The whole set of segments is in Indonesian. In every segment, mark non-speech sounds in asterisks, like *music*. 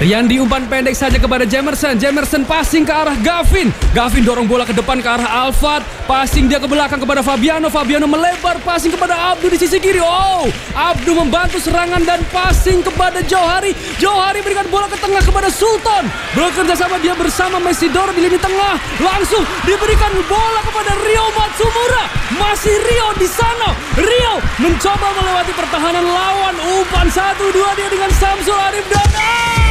Riyandi umpan pendek saja kepada Jamerson. Jamerson passing ke arah Gavin. Gavin dorong bola ke depan ke arah Alfat. Passing dia ke belakang kepada Fabiano. Fabiano melebar passing kepada Abdu di sisi kiri. Oh, Abdu membantu serangan dan passing kepada Johari. Johari berikan bola ke tengah kepada Sultan. Bekerja sama dia bersama Mesidor di lini tengah. Langsung diberikan bola kepada Rio Matsumura. Masih Rio di sana. Rio mencoba melewati pertahanan lawan. Umpan satu dua dia dengan Samsul Arif dan ah,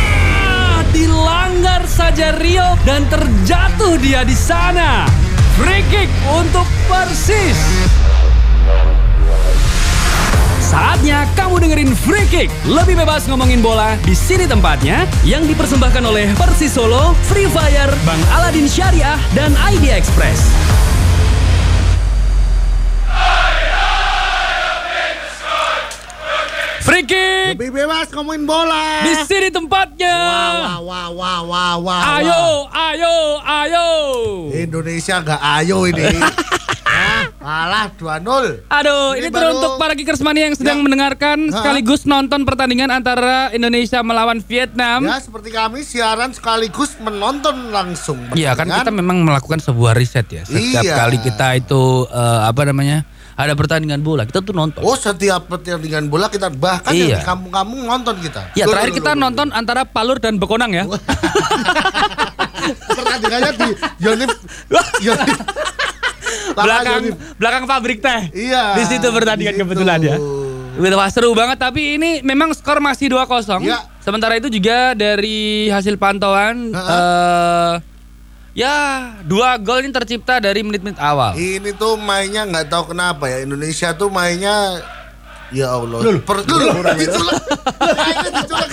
dilanggar saja Rio dan terjatuh dia di sana. Free kick untuk Persis. Saatnya kamu dengerin Free Kick. Lebih bebas ngomongin bola di sini tempatnya yang dipersembahkan oleh Persis Solo, Free Fire, Bang Aladin Syariah, dan ID Express. Kick Lebih bebas ngomongin bola. di sini tempatnya. Wah, wah, wah, wah, wah. Ayo, ayo, ayo. Indonesia nggak ayo ini. *laughs* Hah? Kalah 2-0. Aduh, Ini ini, baru- teruntuk para kickers mania yang sedang Ya. mendengarkan Ha? sekaligus nonton pertandingan antara Indonesia melawan Vietnam. Ya, seperti kami siaran sekaligus menonton langsung. Iya kan kita memang melakukan sebuah riset ya. Setiap Iya. kali kita itu eh, apa namanya ada pertandingan bola kita tuh nonton. Oh, setiap pertandingan bola kita bahkan Iya. di kampung-kampung nonton kita. ya terakhir kita nonton antara Palur dan Bekonang ya. *laughs* pertandingannya di Yonif Yonif belakang belakang pabrik teh. Iya, Di situ pertandingan di situ. kebetulan ya. Wah, seru banget tapi ini memang skor masih 2-0. Iya. Sementara itu juga dari hasil pantauan eh ya dua gol ini tercipta dari menit-menit awal. Ini tuh mainnya nggak tahu kenapa ya Indonesia tuh mainnya ya Allah. Per, diculek. Mainnya diculek.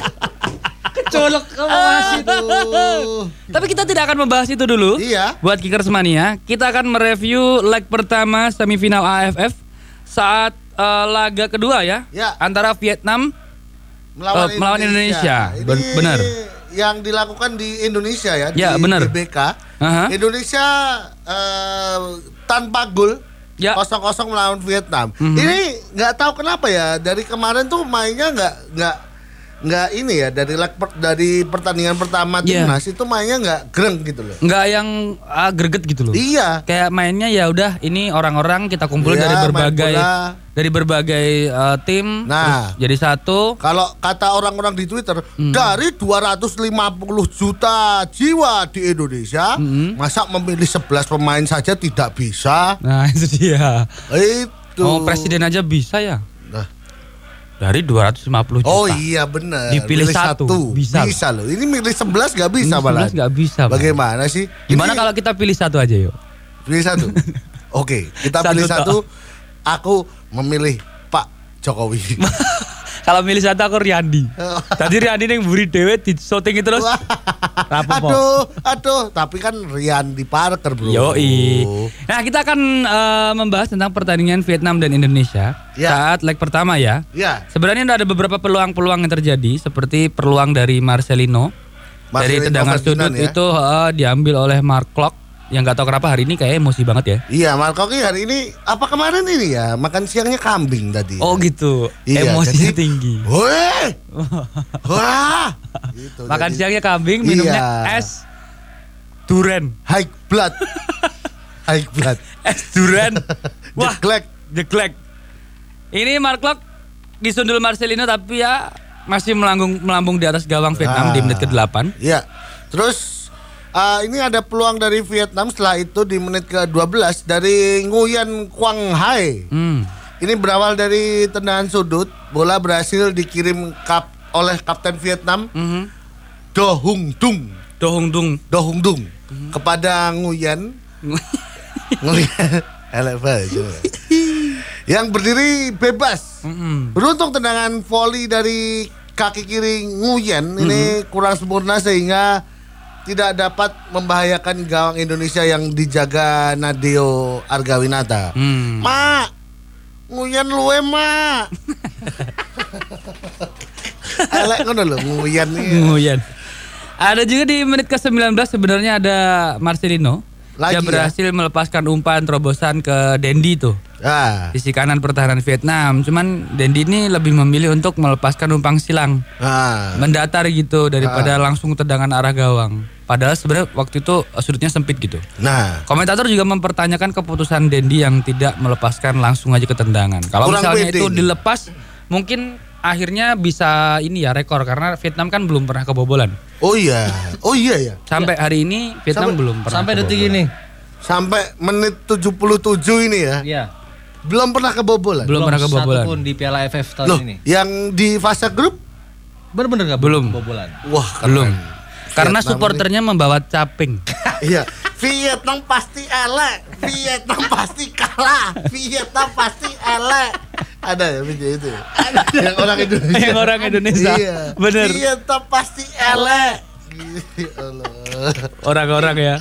Colok Aduh. *laughs* Tapi kita tidak akan membahas itu dulu. Iya. Buat Kickers Mania, kita akan mereview leg pertama semifinal AFF saat eh, laga kedua ya. Ya. Antara Vietnam Melawan, Eh, melawan Indonesia. Ini Ben- benar. Yang dilakukan di Indonesia ya, Ya, di benar. GBK. Aha. Indonesia eh, tanpa gol. Ya. Kosong-kosong melawan Vietnam. Mhm. Ini nggak tahu kenapa ya dari kemarin tuh mainnya nggak nggak nggak ini ya dari leg per- dari pertandingan pertama Iya. timnas itu mainnya nggak greng gitu loh. nggak yang ah, greget gitu loh. Iya. Kayak mainnya ya udah ini orang-orang kita kumpul Iya, dari berbagai dari berbagai eh, tim Nah. terus jadi satu. Kalau kata orang-orang di Twitter, Hmm. dari 250 juta jiwa di Indonesia, Hmm. masa memilih 11 pemain saja tidak bisa? Nah, *laughs* itu dia. Itu. Oh, presiden aja bisa ya? Dari 250 juta. Oh iya benar. Dipilih Milih satu, bisa. loh. Ini milih 11 nggak bisa malah. 11 nggak bisa, Bang. Bagaimana sih? Gimana Ini kalau kita pilih satu aja yuk? pilih satu? *laughs* Oke, kita Satu pilih toh. satu. Aku memilih Pak Jokowi. *laughs* Kalau milih satu aku Riyandi. *laughs* Tadi Riyandi yang buri dewe di shooting terus. Wah. *laughs* Rapopo. aduh, aduh, tapi kan Rian di Parker, Bro. Yoi. Nah kita akan eh, membahas tentang pertandingan Vietnam dan Indonesia Ya. saat leg pertama ya. Ya, Sebenarnya ada beberapa peluang-peluang yang terjadi seperti peluang dari Marcelino, dari Marcelino tendangan Ferdinand sudut ya. itu eh, diambil oleh Mark Klok yang nggak tahu kenapa hari ini kayak emosi banget ya. Iya, Markoki hari ini apa kemarin ini ya makan siangnya kambing tadi. Oh gitu, Iya, emosinya jadi- tinggi. Weh, *laughs* wah, gitu, Makan jadi siangnya kambing, minumnya Iya. es duren, high blood, *laughs* high blood, es duren. *laughs* Wah, jeglek. jeglek. Ini Mark Klok disundul Marcelino tapi ya masih melambung melambung di atas gawang Vietnam di Ah. menit ke-8. Iya, terus uh, ini ada peluang dari Vietnam setelah itu di menit ke-12 dari Nguyen Quang Hai. Hmm. Ini berawal dari tendangan sudut, bola berhasil dikirim kap oleh kapten Vietnam Mhm. Do Hung Dung. Do Hung Dung. Do Hung Dung kepada Nguyen *laughs* Nguyen yang berdiri bebas. Mm-mm. Beruntung tendangan volley dari kaki kiri Nguyen ini kurang sempurna sehingga tidak dapat membahayakan gawang Indonesia yang dijaga Nadeo Argawinata. Hmm. Mak, Nguyen luwe mak. *laughs* Elek ngono lho Nguyen. Nguyen. Ada juga di menit ke-19 sebenarnya ada Marcelino. Lagi Dia ya? berhasil melepaskan umpan terobosan ke Dendi tuh. Ah. Sisi kanan pertahanan Vietnam. Cuman Dendi ini lebih memilih untuk melepaskan numpang silang. Ah. Mendatar gitu daripada langsung tendangan arah gawang. Padahal sebenarnya waktu itu sudutnya sempit gitu. Nah, Komentator juga mempertanyakan keputusan Dendi yang tidak melepaskan langsung aja ke tendangan. Kalau Kurang misalnya itu ini. dilepas, mungkin akhirnya bisa ini ya rekor karena Vietnam kan belum pernah kebobolan. oh iya. Oh iya ya. Sampai hari ini Vietnam Sampai- belum pernah. Sampai detik ini. Sampai menit 77 ini ya. Iya. Belum pernah kebobolan. Belum pernah kebobolan. Satu pun di Piala AFF tahun Loh, ini. yang di fase grup Bener-bener nggak Belum. kebobolan. wah keren. Belum. Karena Vietnam supporternya membawa caping. *laughs* Iya, Vietnam pasti elek, Vietnam pasti kalah, Vietnam pasti elek. Ada ya video itu ya? Yang orang Indonesia. Yang orang Indonesia. Iya. Bener. Vietnam pasti elek. Ya Allah. Orang-orang ya.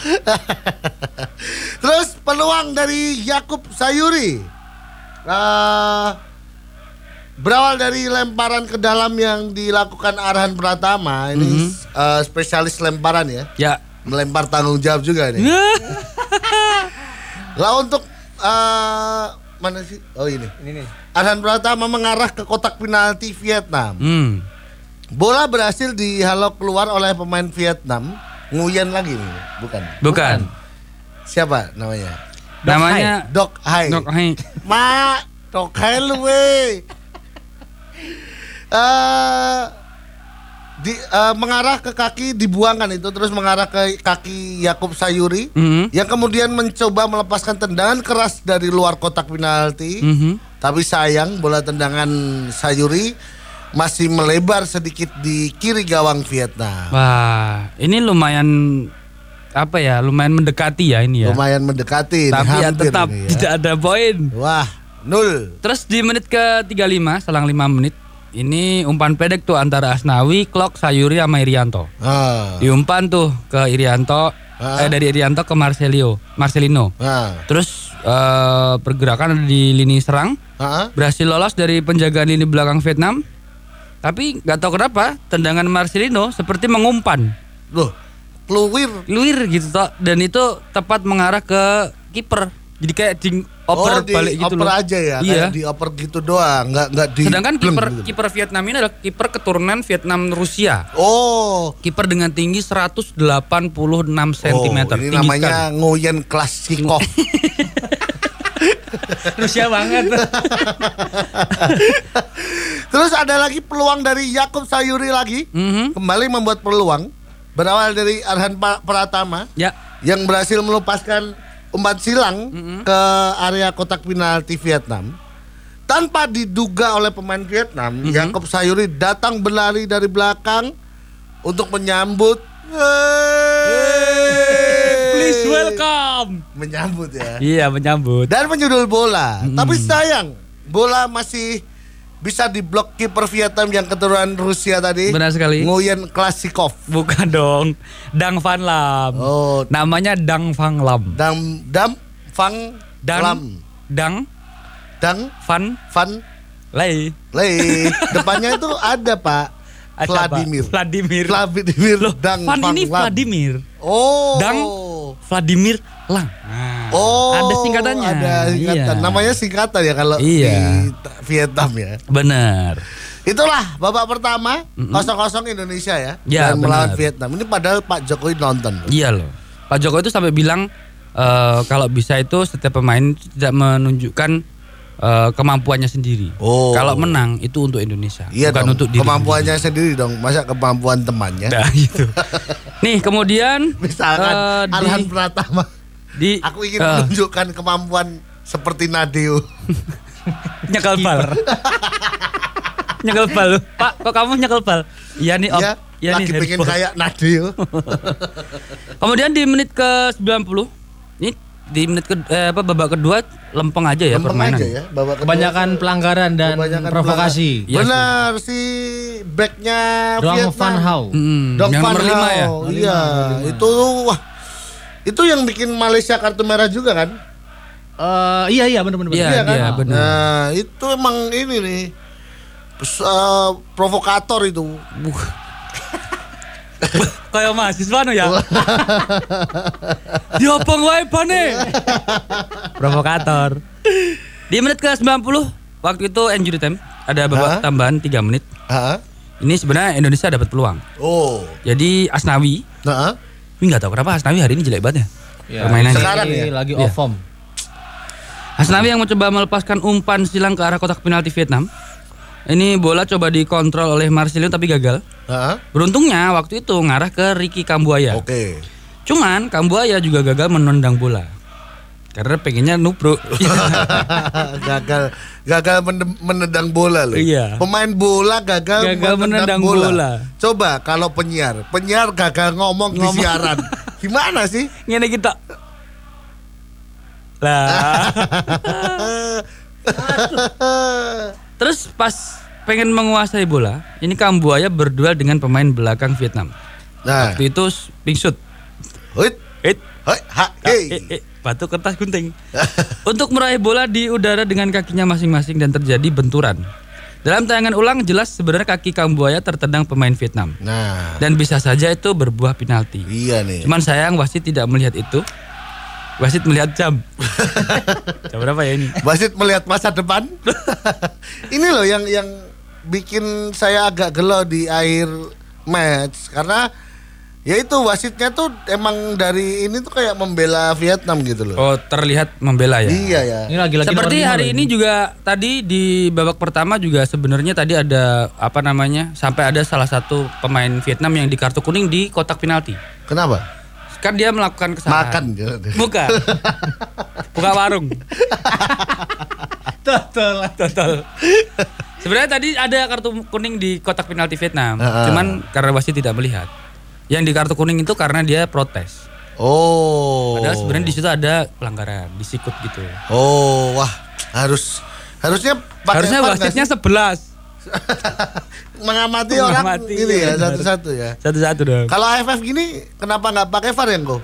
*laughs* Terus peluang dari Yakub Sayuri. Eh, berawal dari lemparan ke dalam yang dilakukan Arhan Pratama. Ini Mhm. eh, spesialis lemparan ya. Ya. Melempar tanggung jawab juga nih. *laughs* Lah untuk eh, mana sih? Oh ini. Ini nih. Arhan Pratama mengarah ke kotak penalti Vietnam. Hmm. Bola berhasil dihalau keluar oleh pemain Vietnam. Nguyen lagi nih, bukan? Bukan. Siapa namanya? Namanya Dok Hai. Dok Hai. Ma, Dok Hai lu weh. Eh, di eh, mengarah ke kaki dibuangkan itu terus mengarah ke kaki Yakub Sayuri Mhm. yang kemudian mencoba melepaskan tendangan keras dari luar kotak penalti. Mhm. Tapi sayang bola tendangan Sayuri masih melebar sedikit di kiri gawang Vietnam. Wah, ini lumayan apa ya? Lumayan mendekati ya ini ya. Lumayan mendekati Tapi ya tetap ini ya. tidak ada poin. Wah, nul. Terus di menit ke-35 selang 5 menit ini umpan pendek tuh antara Asnawi, Klok, Sayuri sama Irianto. Ah. Diumpan tuh ke Irianto Ah. eh dari Irianto ke Marcelio, Marcelino. Ah. Terus eh, pergerakan ada di lini serang Ah. berhasil lolos dari penjagaan lini belakang Vietnam. Tapi nggak tahu kenapa tendangan Marcelino seperti mengumpan, Loh, peluwir. luir gitu toh. Dan itu tepat mengarah ke kiper. Jadi kayak di oh, oper di balik gitu oper loh. aja ya, Iya. kayak di oper gitu doang, nggak nggak di. Sedangkan kiper gitu. kiper Vietnam ini adalah kiper keturunan Vietnam Rusia. Oh, Kiper dengan tinggi 186 cm. oh ini namanya Nguyen Klasikov. *laughs* Rusia banget. *laughs* Terus ada lagi peluang dari Yakub Sayuri lagi, Mhm. kembali membuat peluang berawal dari Arhan Pratama Ya. yang berhasil melepaskan umpan silang ke area kotak penalti Vietnam. Tanpa diduga oleh pemain Vietnam, Yakub Sayuri datang berlari dari belakang untuk menyambut. Please welcome. Menyambut ya. Iya menyambut. Dan menyudul bola. Tapi sayang, bola masih bisa diblok kiper Vietnam yang keturunan Rusia tadi. Benar sekali. Nguyen Klasikov. Bukan dong. Dang Van Lam. Oh, Namanya Dang Van Lam. Dam Dam Fang Dang Lam. Dang Dang Van Van Lei. Lei. Depannya itu ada Pak. Ada Vladimir. Vladimir. Vladimir Loh, Dang Van ini Lam. Vladimir. Oh. Dang Vladimir Lang. Nah, Oh, ada singkatannya. Ada singkatan. Iya. Namanya singkatan ya kalau Iya. di Vietnam ya. Bener. Itulah babak pertama kosong-kosong Indonesia ya, Ya, dan melawan benar. Vietnam. Ini padahal Pak Jokowi nonton. Iya loh. Pak Jokowi itu sampai bilang eh, kalau bisa itu setiap pemain tidak menunjukkan eh, kemampuannya sendiri. Oh. Kalau menang itu untuk Indonesia, Iya bukan dong. untuk diri kemampuannya sendiri dong. Masa kemampuan temannya? Nah, gitu. *laughs* Nih kemudian Misalkan eh, di, Arhan Pratama. Di Aku ingin eh, menunjukkan kemampuan seperti Nadeo. *laughs* nyekel bal. nyekel bal. Pak, kok kamu nyekel bal? Iya nih, Om. Iya, Iya lagi nih, pengen kayak Nadeo. *laughs* Kemudian di menit ke-90 ini di menit ke eh, apa babak kedua lempeng aja ya Lempeng permainan. aja ya. Babak kedua. Kebanyakan pelanggaran dan Kebanyakan provokasi. Iya, Benar si backnya Doang Vietnam. Van Hau. Mm, Dong yang Van nomor lima ya. Iya, itu wah. Itu yang bikin Malaysia kartu merah juga kan? Eh, iya iya benar benar. Iya, Iya kan? iya, benar. Nah, itu emang ini nih. pes- eh, provokator itu. *laughs* Kayak mahasiswa no ya. *laughs* Diopong wae bane. Provokator. Di menit ke 90 waktu itu injury time ada babak tambahan 3 menit. Hah? Ini sebenarnya Indonesia dapat peluang. Oh. Jadi Asnawi, Nah, ini nggak tahu kenapa Asnawi hari ini jelek banget ya. Ya, Permainannya. Sekarang ini ya? lagi Iya. off form. Asnawi yang mencoba melepaskan umpan silang ke arah kotak penalti Vietnam. Ini bola coba dikontrol oleh Marcelino tapi gagal. Beruntungnya waktu itu ngarah ke Ricky Kambuaya. Oke. Cuman Kambuaya juga gagal menendang bola. Karena pengennya nubruk. *laughs* gagal gagal men- menendang bola loh. Iya. Pemain bola gagal, Gagal menendang bola. Coba kalau penyiar, penyiar gagal ngomong, di Ngomong. siaran. *laughs* Gimana sih? Ngene kita. Lah. *laughs* Terus pas pengen menguasai bola, ini Kambuaya berduel dengan pemain belakang Vietnam. nah, Waktu itu ping shoot. Huit, Hit. hoi, ha, Eh, eh, batu kertas gunting. *laughs* Untuk meraih bola di udara dengan kakinya masing-masing dan terjadi benturan. Dalam tayangan ulang jelas sebenarnya kaki Kambuaya tertendang pemain Vietnam. Nah, Dan bisa saja itu berbuah penalti. iya nih. Cuman sayang wasit tidak melihat itu. Wasit melihat jam. *laughs* jam berapa ya ini? Wasit melihat masa depan. *laughs* Ini loh yang yang bikin saya agak gelo di akhir match karena ya itu wasitnya tuh emang dari ini tuh kayak membela Vietnam gitu loh. Oh terlihat membela ya. Iya ya. Ini lagi-lagi Seperti hari ini juga tadi di babak pertama juga sebenarnya tadi ada apa namanya sampai ada salah satu pemain Vietnam yang di kartu kuning di kotak penalti. Kenapa? Kan dia melakukan kesalahan. Makan gitu. Bukan. Buka warung. Total. Total. Sebenarnya tadi ada kartu kuning di kotak penalti Vietnam. Heeh. Cuman karena wasit tidak melihat. Yang di kartu kuning itu karena dia protes. Oh. Padahal sebenarnya di situ ada pelanggaran, disikut gitu. Oh, wah, harus harusnya pakai Harusnya wasitnya? 11. *laughs* mengamati, orang Mengamati, ini iya ya satu-satu ya. Satu-satu dong. Kalau AFF gini kenapa nggak pakai VAR ya, Ko?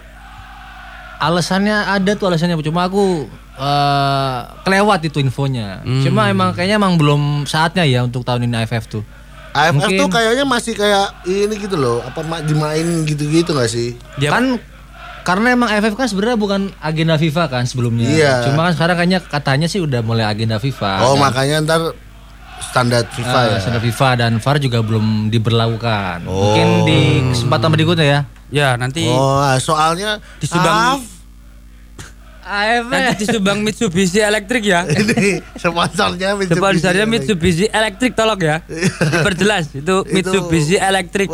Alasannya ada tuh alasannya cuma aku eh, kelewat itu infonya. Hmm. Cuma emang kayaknya emang belum saatnya ya untuk tahun ini AFF tuh. AFF Mungkin- tuh kayaknya masih kayak ini gitu loh, apa ma- dimain gitu-gitu nggak sih? Dia Kan karena emang AFF kan sebenarnya bukan agenda FIFA kan sebelumnya. Iya. Cuma kan sekarang kayaknya katanya sih udah mulai agenda FIFA. oh, Dan, makanya ntar standar FIFA eh, ya. standar FIFA dan VAR juga belum diberlakukan. Oh. Mungkin di kesempatan berikutnya ya. ya nanti Oh, soalnya Di Subang- AF AFF. nanti di Subang Mitsubishi Electric ya. *laughs* ini sponsornya Mitsubishi. Sponsornya Mitsubishi Electric tolong ya. *laughs* Diperjelas itu Mitsubishi Electric.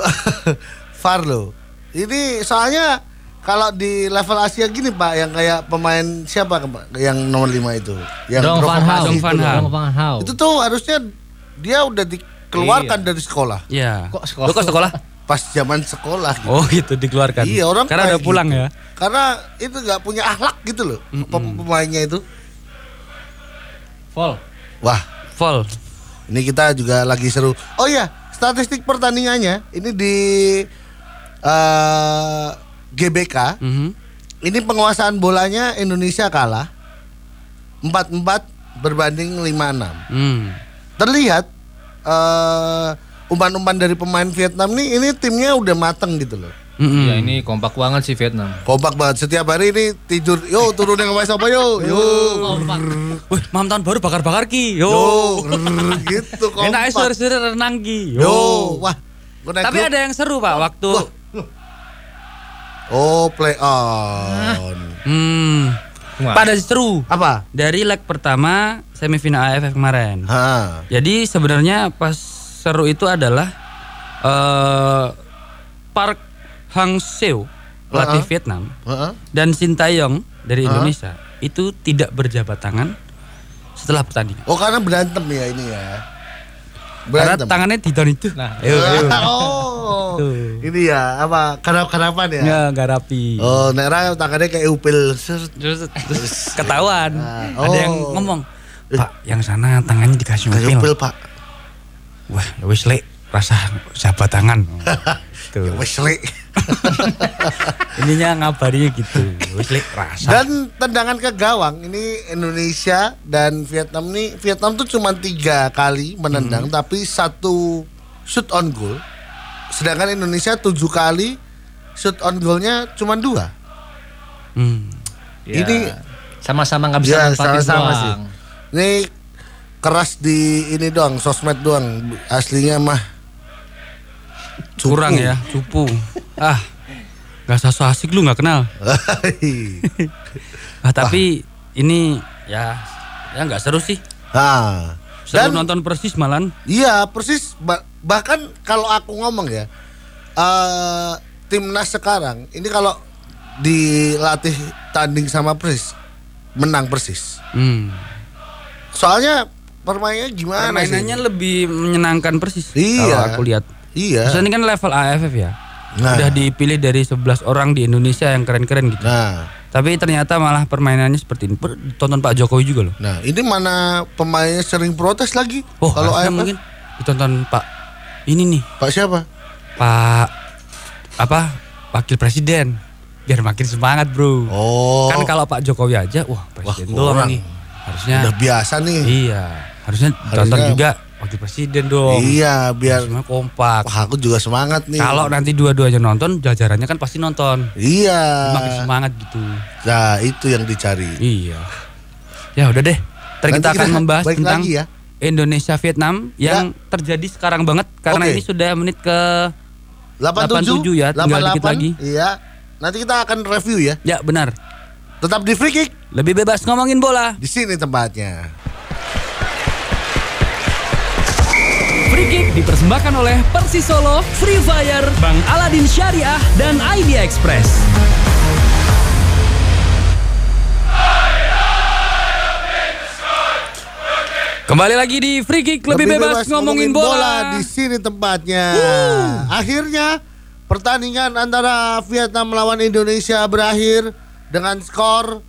*laughs* VAR loh. Ini soalnya kalau di level Asia gini Pak yang kayak pemain siapa Pak, yang nomor 5 itu? Yang Dong Van Hao. Dong itu Van. Hao. Itu tuh harusnya dia udah dikeluarkan dari sekolah. Ya. Kok sekolah? Kok sekolah? Pas zaman sekolah gitu. Oh gitu dikeluarkan. Iya orang Karena udah pulang gitu. ya. Karena itu nggak punya akhlak gitu loh pem- pemainnya itu. Vol. Wah, Vol. ini kita juga lagi seru. Oh iya, statistik pertandingannya ini di eh, GBK. Mhm. Ini penguasaan bolanya Indonesia kalah 4-4 berbanding 5-6. Hmm. Terlihat eh, umpan-umpan dari pemain Vietnam nih ini timnya udah mateng gitu loh. Mm-mm. Ya ini kompak banget sih Vietnam. Kompak banget setiap hari ini tidur, yo turun yang ngewas apa yo, yo, Wih, malam tahun baru bakar-bakar ki. Yo. yo, rrr, gitu *laughs* kompak. Enak sore-sore renang ki. Yo, wah. Tapi grup. ada yang seru Pak waktu Oh play on. hmm, Wah. pada seru Apa? dari leg pertama semifinal AFF kemarin. Ha. Jadi sebenarnya pas seru itu adalah eh Park Hang Seo pelatih Uh-uh. Vietnam Heeh. dan Shin Taeyong dari Hah? Indonesia itu tidak berjabat tangan setelah pertandingan. Oh karena berantem ya ini ya. Karena Berantem. tangannya didon itu. Nah, ayo, ayo. *laughs* oh. Tuh. Ini ya apa? Karap-karapan ya. Ya, nggak rapi. Oh, nek ra tangannya kayak upil. Terus, ketahuan. Ah, Ada yang oh. ngomong, Pak, yang sana tangannya dikasih upil. upil, Pak. Wah, ya wis lek, rasa jabat tangan. *laughs* Ya Tuh. wes lek. *laughs* Ininya ngabarinya gitu. Wis lek rasa. Dan tendangan ke gawang ini Indonesia dan Vietnam nih Vietnam tuh cuma tiga kali menendang tapi satu shoot on goal. Sedangkan Indonesia tujuh kali shoot on goalnya cuma dua. Hmm. ya, Ini- sama-sama nggak bisa Ya, sama-sama peluang. sih. Ini keras di ini doang, sosmed doang. Aslinya mah cupu. Kurang ya, cupu. Ah, nggak so asik lu nggak kenal. Ah, tapi ini ya ya nggak seru sih. nah, Seru dan nonton persis malan. iya persis Ba- bahkan kalau aku ngomong ya, eh timnas sekarang ini kalau dilatih tanding sama persis menang persis. Hmm. Soalnya permainannya gimana Permainannya sih? lebih menyenangkan persis. Iya. Kalau aku lihat. Iya. Terus ini kan level AFF ya. Nah. Udah dipilih dari 11 orang di Indonesia yang keren-keren gitu. Nah, Tapi ternyata malah permainannya seperti ini. Tonton Pak Jokowi juga loh. nah ini mana pemainnya sering protes lagi? Oh, kalau AFF mungkin ditonton Pak ini nih, Pak siapa? Pak apa? Wakil Presiden. Biar makin semangat, Bro. Oh, Kan kalau Pak Jokowi aja, wah presiden Wah, doang nih. Harusnya udah biasa nih. iya, harusnya Harusnya- juga wakil presiden dong. Iya, biar Semua kompak. Wah, aku juga semangat nih. Kalau nanti dua-duanya nonton, jajarannya kan pasti nonton. Iya. Makin semangat gitu. Nah, itu yang dicari. Iya. Ya udah deh. Nanti kita akan membahas tentang lagi ya. Indonesia Vietnam yang terjadi sekarang banget karena Oke. ini sudah menit ke 87, 87 ya, tinggal dikit 88. lagi. Iya. Nanti kita akan review ya. ya benar. Tetap di free kick. Lebih bebas ngomongin bola. Di sini tempatnya. Free Kick dipersembahkan oleh Persis Solo, Free Fire, Bang Aladin Syariah, dan Idea Express. Kembali lagi di Free Kick lebih, bebas, ngomongin, bola. Di sini tempatnya. Akhirnya pertandingan antara Vietnam melawan Indonesia berakhir dengan skor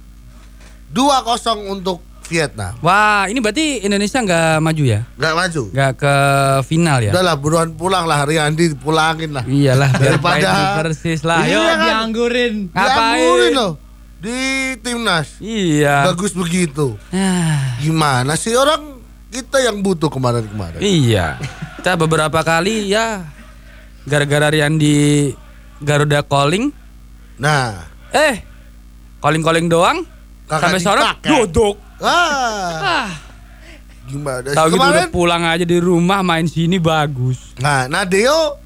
2-0 untuk Vietnam. Wah, ini berarti Indonesia nggak maju ya? Gak maju. Nggak ke final ya? Udahlah buruan pulang lah Riyandi pulangin lah. Iyalah, Daripada- persis lah. Iya kan? Dianggurin. Dianggurin loh di timnas. Iya. Bagus begitu. Ah, Gimana sih orang kita yang butuh kemarin-kemarin. iya. Kita beberapa kali ya gara-gara Riyandi Garuda calling, Nah, eh calling-calling doang Kagak sampai sore duduk. Ah, Ah, gimana? tahu gitu Kemarin, udah pulang aja di rumah main sini bagus. nah, Nadeo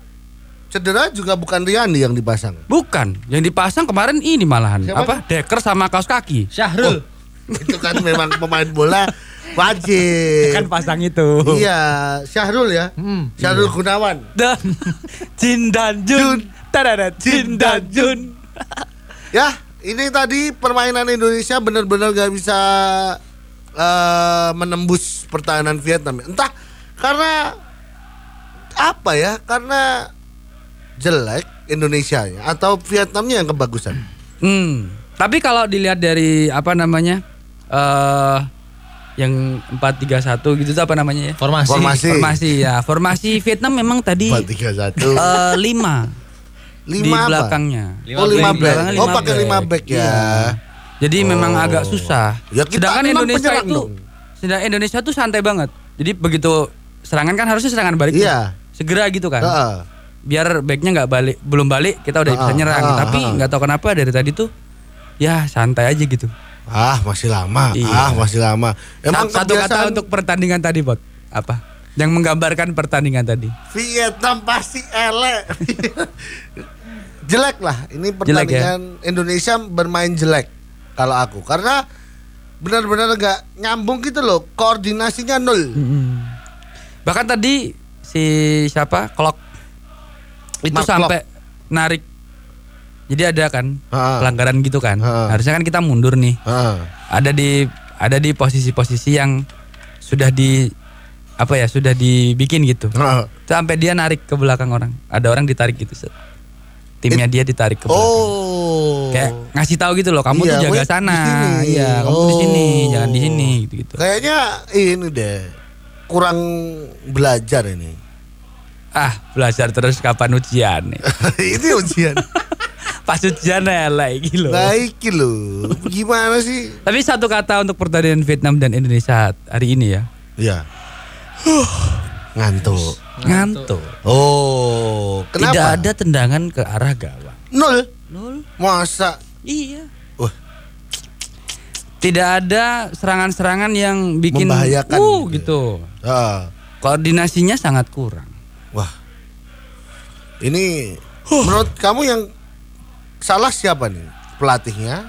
cedera juga bukan Riyandi yang dipasang. Bukan, yang dipasang kemarin ini malahan Siapa? apa? Deker sama kaos kaki. Syahrul. Itu kan memang pemain bola wajib. Kan pasang itu. Iya, Syahrul ya. Hmm, Syahrul Gunawan. Dan *laughs* Jin dan Jun. Tadada Jin dan Jun. Ya, ini tadi permainan Indonesia benar-benar gak bisa eh, menembus pertahanan Vietnam. Entah karena apa ya? Karena jelek Indonesia atau Vietnamnya yang kebagusan. Hmm. Tapi kalau dilihat dari apa namanya? eh yang 431 gitu tuh apa namanya ya? Formasi. Formasi. Formasi ya. Formasi Vietnam memang tadi 431. eh, lima di Lima apa? belakangnya. Oh, lima back. Oh, lima pakai lima back ya. Iya. Jadi memang Oh. agak susah. Ya, kita Sedangkan memang Indonesia penyerang itu dong. sedangkan Indonesia tuh santai banget. Jadi begitu serangan kan harusnya serangan balik. Iya. Segera gitu kan. Heeh. Biar backnya nggak balik, belum balik kita udah Ah, bisa nyerang. ah, Tapi nggak tahu kenapa dari tadi tuh ya santai aja gitu. Ah, masih lama. Iya. Ah, masih lama. Emang Sa- satu kata kebiasaan untuk pertandingan tadi, Bot. Apa? Yang menggambarkan pertandingan tadi. Vietnam pasti elek. *laughs* jelek lah. Ini Jelek ya? pertandingan Indonesia bermain jelek kalau aku karena benar-benar gak nyambung gitu loh. Koordinasinya nol. Bahkan tadi si siapa? Klok itu Mark sampai narik. Jadi ada kan Ha. pelanggaran gitu kan. Ha. Harusnya kan kita mundur nih. Heeh. Ada di ada di posisi-posisi yang sudah di apa ya sudah dibikin gitu. Sampai dia narik ke belakang orang. Ada orang ditarik gitu. set. Timnya dia ditarik ke belakang. Oh. Kayak ngasih tahu gitu loh, kamu Iya, tuh jaga sana. Iya, kamu di sini, Oh. jangan di sini gitu-gitu. Kayaknya ini deh kurang belajar ini. Ah, belajar terus kapan ujian nih. *laughs* ini ujian. *laughs* Pas ujian ya lagi loh. Baik loh. Gimana sih? Tapi satu kata untuk pertandingan Vietnam dan Indonesia hari ini ya. Iya. Ngantuk. Ngantuk. Oh, kenapa? Tidak ada tendangan ke arah gawang. Nol. Nol. Masa? Iya. Wah, Tidak ada serangan-serangan yang bikin Membahayakan uh, gitu. Ah, Koordinasinya sangat kurang. wah. Ini menurut kamu yang salah siapa nih? Pelatihnya?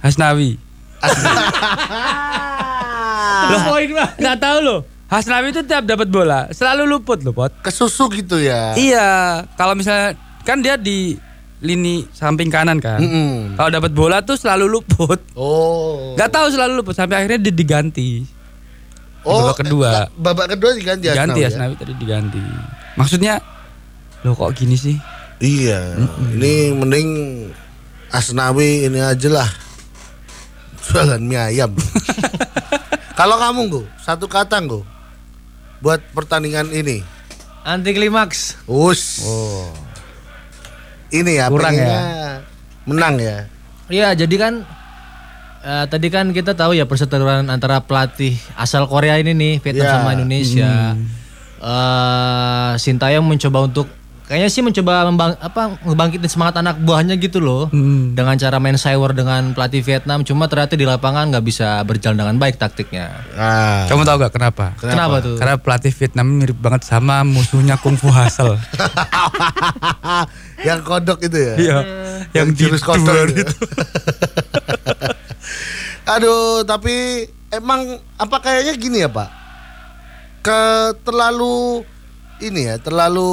Hasnawi. *laughs* Loh, poin mah. Nggak tahu loh. Hasnawi itu tiap dapat bola selalu luput loh, Pot. Kesusu gitu ya? Iya, kalau misalnya kan dia di lini samping kanan kan. Mm-mm. Kalau dapat bola tuh selalu luput. Oh. Nggak tahu selalu luput sampai akhirnya dia diganti. Oh, babak kedua. eh, babak kedua diganti Diganti Asnawi ya? Hasnawi tadi diganti. Maksudnya loh kok gini sih? Iya, ini mending Asnawi ini aja lah. Jualan mie ayam. *laughs* Kalau kamu Go, satu kata Go. Buat pertandingan ini. Anti klimaks. Us. Oh. Ini ya Kurang pengennya menang ya. Iya, jadi kan eh, tadi kan kita tahu ya perseteruan antara pelatih asal Korea ini nih Vietnam Ya. sama Indonesia. Eh Sintayong mencoba untuk kayaknya sih mencoba membang, apa ngebangkitin semangat anak buahnya gitu loh. Hmm. Dengan cara main cyber dengan pelatih Vietnam cuma ternyata di lapangan nggak bisa berjalan dengan baik taktiknya. Nah, Kamu tahu gak kenapa? Kenapa, tuh? Karena pelatih Vietnam mirip banget sama musuhnya Kung Fu Hustle. *laughs* yang kodok itu ya. Iya. Yang jurus tidur kodok itu. itu. *laughs* Aduh, tapi emang apa kayaknya gini ya, Pak? Ke terlalu ini ya, terlalu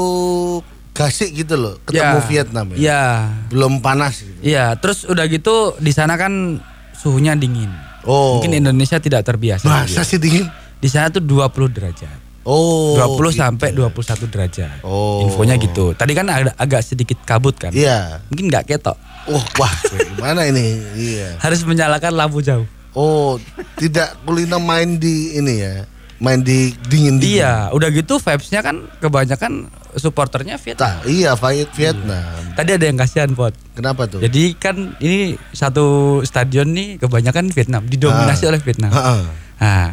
gasik gitu loh ketemu Ya. Vietnam ya. Iya. Belum panas gitu. Iya, terus udah gitu di sana kan suhunya dingin. Oh. Mungkin Indonesia tidak terbiasa. Masa sih dingin? Di sana tuh 20 derajat. Oh. 20 gitu. sampai 21 derajat. Oh. Infonya gitu. Tadi kan ada agak sedikit kabut kan. Iya. Mungkin nggak ketok. Oh, wah, gimana ini? Iya. *laughs* Harus menyalakan lampu jauh. Oh, tidak kuliner main di ini ya. Main di dingin-dingin. Iya, udah gitu vibes-nya kan kebanyakan supporternya Vietnam. Tak, iya, fight Vietnam. Tadi ada yang kasihan pot. Kenapa tuh? Jadi kan ini satu stadion nih kebanyakan Vietnam, didominasi Ah. oleh Vietnam. Heeh. Nah,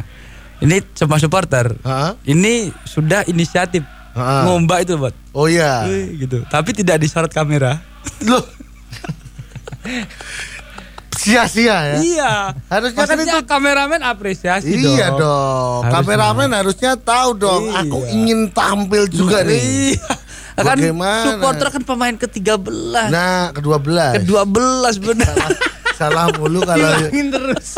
ini semua supporter. Heeh. Ini sudah inisiatif Ah. ngombak itu, Bot. Oh iya. Gitu. Tapi tidak disorot kamera. Loh. *laughs* Sia-sia ya. Iya. Harusnya kan Maksudnya itu kameramen apresiasi Iya dong. dong. Harusnya. Kameramen harusnya tahu dong. Iya. Aku ingin tampil juga nih. Iya. Kan Bagaimana? supporter kan pemain ke-13. Nah, kedua belas. Ke-12 benar. Salah mulu kalau Hilangin terus.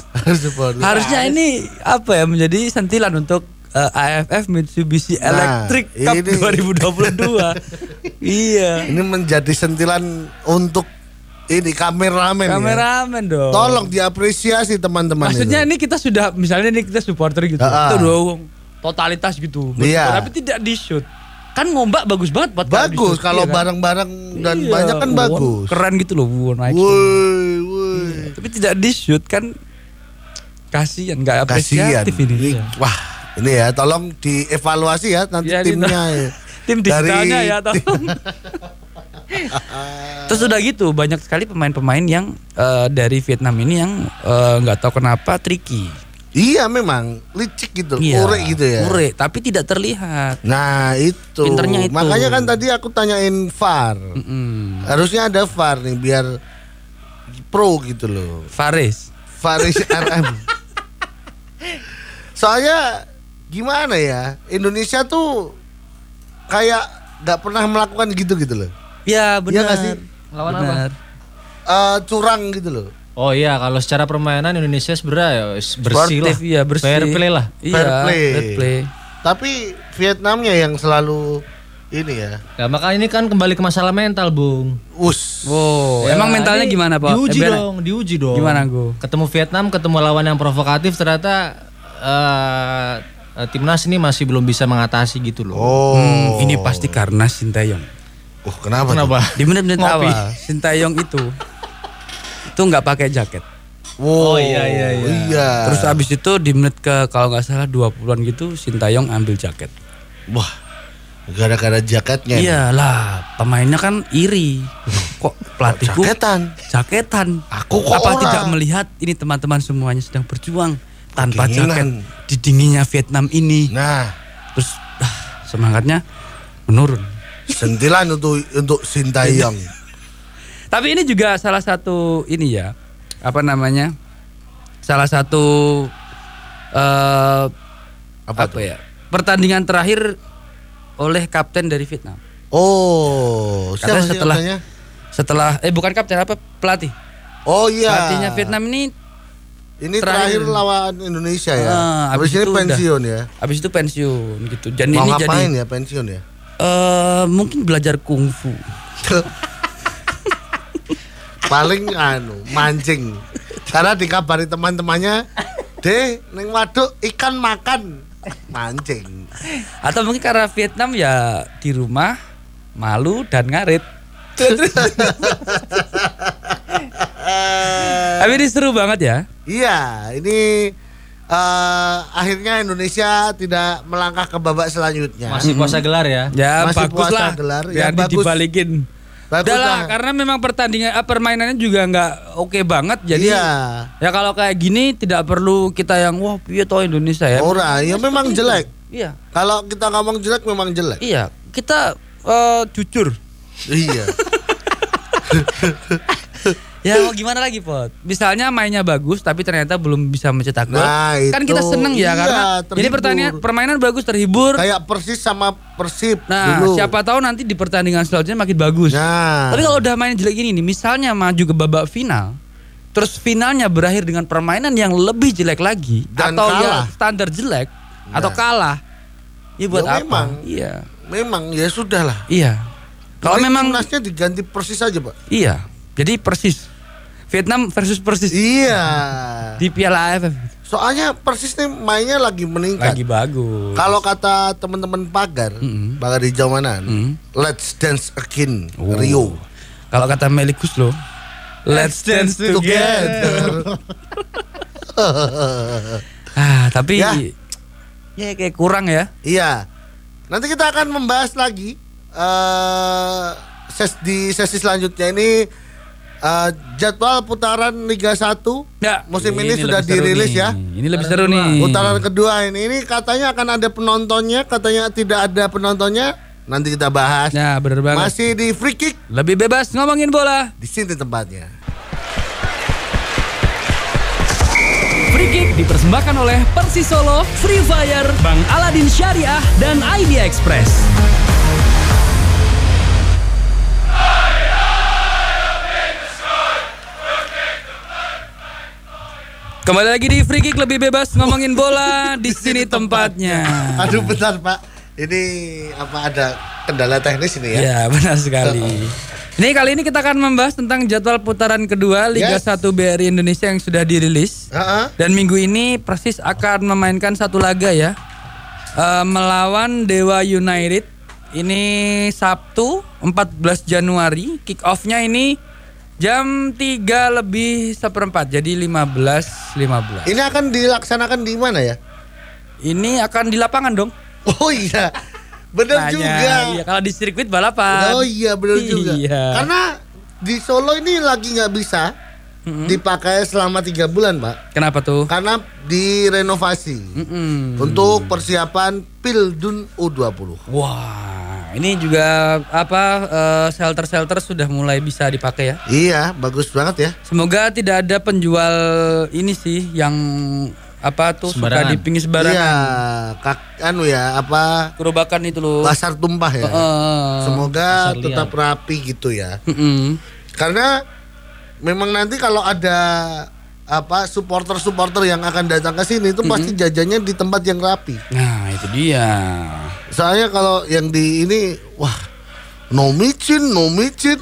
Harusnya ini apa ya menjadi sentilan untuk eh, AFF Mitsubishi Nah, Electric Cup ini. 2022. *laughs* iya. Ini menjadi sentilan untuk ini kameramen. ya. Kameramen dong. Tolong diapresiasi teman-teman. Maksudnya itu. ini kita sudah misalnya ini kita supporter gitu. Ah, ah. Itu dong totalitas gitu. Iya. Tapi tidak di shoot. Kan ngombak bagus banget buat bagus kalau iya kan? bareng-bareng dan Iya, banyak kan bagus. Keren gitu loh, wah, naik. Woi, woi. Tapi tidak di shoot kan kasihan nggak apresiatif ini. Ini- Wah, ini ya tolong dievaluasi ya nanti Iya, timnya. gitu. *laughs* ya. Tim digitalnya ya *laughs* tolong. *laughs* Terus udah gitu banyak sekali pemain-pemain yang eh, dari Vietnam ini yang eh, nggak tahu kenapa tricky. Iya memang licik gitu, Iya, urek gitu ya. Urek, tapi tidak terlihat. Nah itu. Pinternya itu. Makanya kan tadi aku tanyain VAR. Mm-mm. Harusnya ada VAR nih biar pro gitu loh. Faris. Faris *laughs* RM. Soalnya gimana ya Indonesia tuh kayak nggak pernah melakukan gitu gitu loh. Ya Iya nggak benar. sih? Lawan apa? Benar. Eh, curang gitu loh. Oh iya, kalau secara permainan Indonesia sebenarnya ya bersih lah. Iya, bersih. Fair play lah. Iya, Fair play. fair play. Tapi Vietnamnya yang selalu ini ya. Ya maka ini kan kembali ke masalah mental, Bung. Us. Wow, Ya, emang mentalnya gimana, Pak? Diuji Eh, dong, diuji dong. Gimana, Go? Ketemu Vietnam, ketemu lawan yang provokatif ternyata eh, eh, timnas ini masih belum bisa mengatasi gitu loh. Oh. Hmm, ini pasti karena Sintayong. Oh, kenapa? tuh? Kenapa? Di menit-menit awal, Sintayong itu itu nggak pakai jaket. Wow. Oh, iya, iya, iya. Iya. Terus abis itu di menit ke kalau nggak salah 20-an gitu Sintayong ambil jaket. wah. Gara-gara jaketnya. Iyalah, pemainnya kan iri. *laughs* Kok pelatihku Jaketan. jaketan? Aku kok apa ora? tidak melihat ini teman-teman semuanya sedang berjuang tanpa Kedinginan. jaket di dinginnya Vietnam ini. Nah, Terus ah, semangatnya menurun. Sentilan untuk untuk Sintayong. Tapi ini juga salah satu ini ya, apa namanya? salah satu eh Apa apa, ya? Pertandingan terakhir oleh kapten dari Vietnam. Oh, siapa setelah katanya? setelah eh bukan kapten apa pelatih. Oh iya. Pelatihnya Vietnam ini Ini terakhir, terakhir. lawan Indonesia ya. Ah, habis habis ini itu udah. pensiun ya. habis itu pensiun gitu. Mau ini jadi ngapain ya pensiun ya? Eh mungkin belajar kungfu. Paling anu mancing. Karena dikabari teman-temannya, "Deh, neng waduk ikan makan." Mancing. Atau mungkin karena Vietnam ya di rumah malu dan ngarit. *laughs* Tapi ini seru banget ya. Iya, ini eh, akhirnya Indonesia tidak melangkah ke babak selanjutnya. Masih puasa gelar ya. Ya Masih bagus puasa lah. gelar, Biar ya bagus. dibalikin. Bagus Udah lah, karena memang pertandingan eh, permainannya juga nggak oke banget. Jadi Iya. ya kalau kayak gini tidak perlu kita yang wah piye toh Indonesia ya. Ora, ya memang jelek. Iya. Kalau kita ngomong jelek memang jelek. Iya, kita eh, jujur. iya. *laughs* Ya mau gimana lagi Pot? Misalnya mainnya bagus tapi ternyata belum bisa mencetak gol. Nah, kan kita seneng Iya, ya karena jadi terhibur. pertandingan permainan bagus terhibur. Kayak Persis sama Persib Nah, dulu. siapa tahu nanti di pertandingan selanjutnya makin bagus. Nah. Tapi kalau udah main jelek gini nih, misalnya maju ke babak final, terus finalnya berakhir dengan permainan yang lebih jelek lagi Dan atau ya kalah. standar jelek atau Nah. kalah. Ya buat Ya apa? memang. Iya. memang ya sudah lah. Iya. Kalau memang timnasnya diganti Persis aja, Pak. iya. Jadi persis Vietnam versus persis Iya. di Piala AFF Soalnya Persis nih mainnya lagi meningkat. lagi bagus. Kalau kata teman-teman pagar, Mm-mm. pagar di Jaumanan, Mm. let's dance again Oh. Rio. Kalau kata Melikus loh, let's dance together. *laughs* ah, tapi Ya. ya. kayak kurang ya. Iya. Nanti kita akan membahas lagi eh ses di sesi selanjutnya ini eh, jadwal putaran Liga 1 Ya, musim ini, sudah lebih seru dirilis nih. ya. Ini lebih seru nih. Putaran kedua ini ini katanya akan ada penontonnya, katanya tidak ada penontonnya. Nanti kita bahas. Ya, bener banget. Masih di free kick Lebih bebas ngomongin bola. di sini tempatnya. Free Kick dipersembahkan oleh Persis Solo, Free Fire, Bang Aladin Syariah, dan Idea Express. Kembali lagi di Free Kick lebih bebas ngomongin bola *laughs* di sini tempatnya. Aduh bentar Pak, ini apa ada kendala teknis ini ya? Ya benar sekali. Ini kali ini kita akan membahas tentang jadwal putaran kedua Liga Yes. 1 BRI Indonesia yang sudah dirilis. Heeh. Dan minggu ini Persis akan memainkan satu laga ya Eh, melawan Dewa United. Ini Sabtu 14 Januari. Kick off-nya ini jam 3 lebih seperempat. Jadi 15.15. Ini akan dilaksanakan di mana ya? Ini akan di lapangan dong. Oh iya, benar juga. Iya, kalau di sirkuit balapan. Oh iya benar juga. Iya. Karena di Solo ini lagi nggak bisa dipakai selama tiga bulan, Pak. Kenapa tuh? Karena direnovasi Mm-mm. untuk persiapan Pildun U20. Wah, ini juga apa eh, shelter-shelter sudah mulai bisa dipakai ya. Iya, bagus banget ya. Semoga tidak ada penjual ini sih yang apa tuh suka Sembarangan. di pinggir sembarangan. Iya, kak, anu ya, apa Kerobakan itu loh. pasar tumpah ya. Heeh. Semoga tetap rapi gitu ya. Mm-mm. Karena memang nanti kalau ada apa supporter-supporter yang akan datang ke sini itu pasti jajannya di tempat yang rapi. Nah, itu dia. Soalnya kalau yang di ini wah no micin, no micin,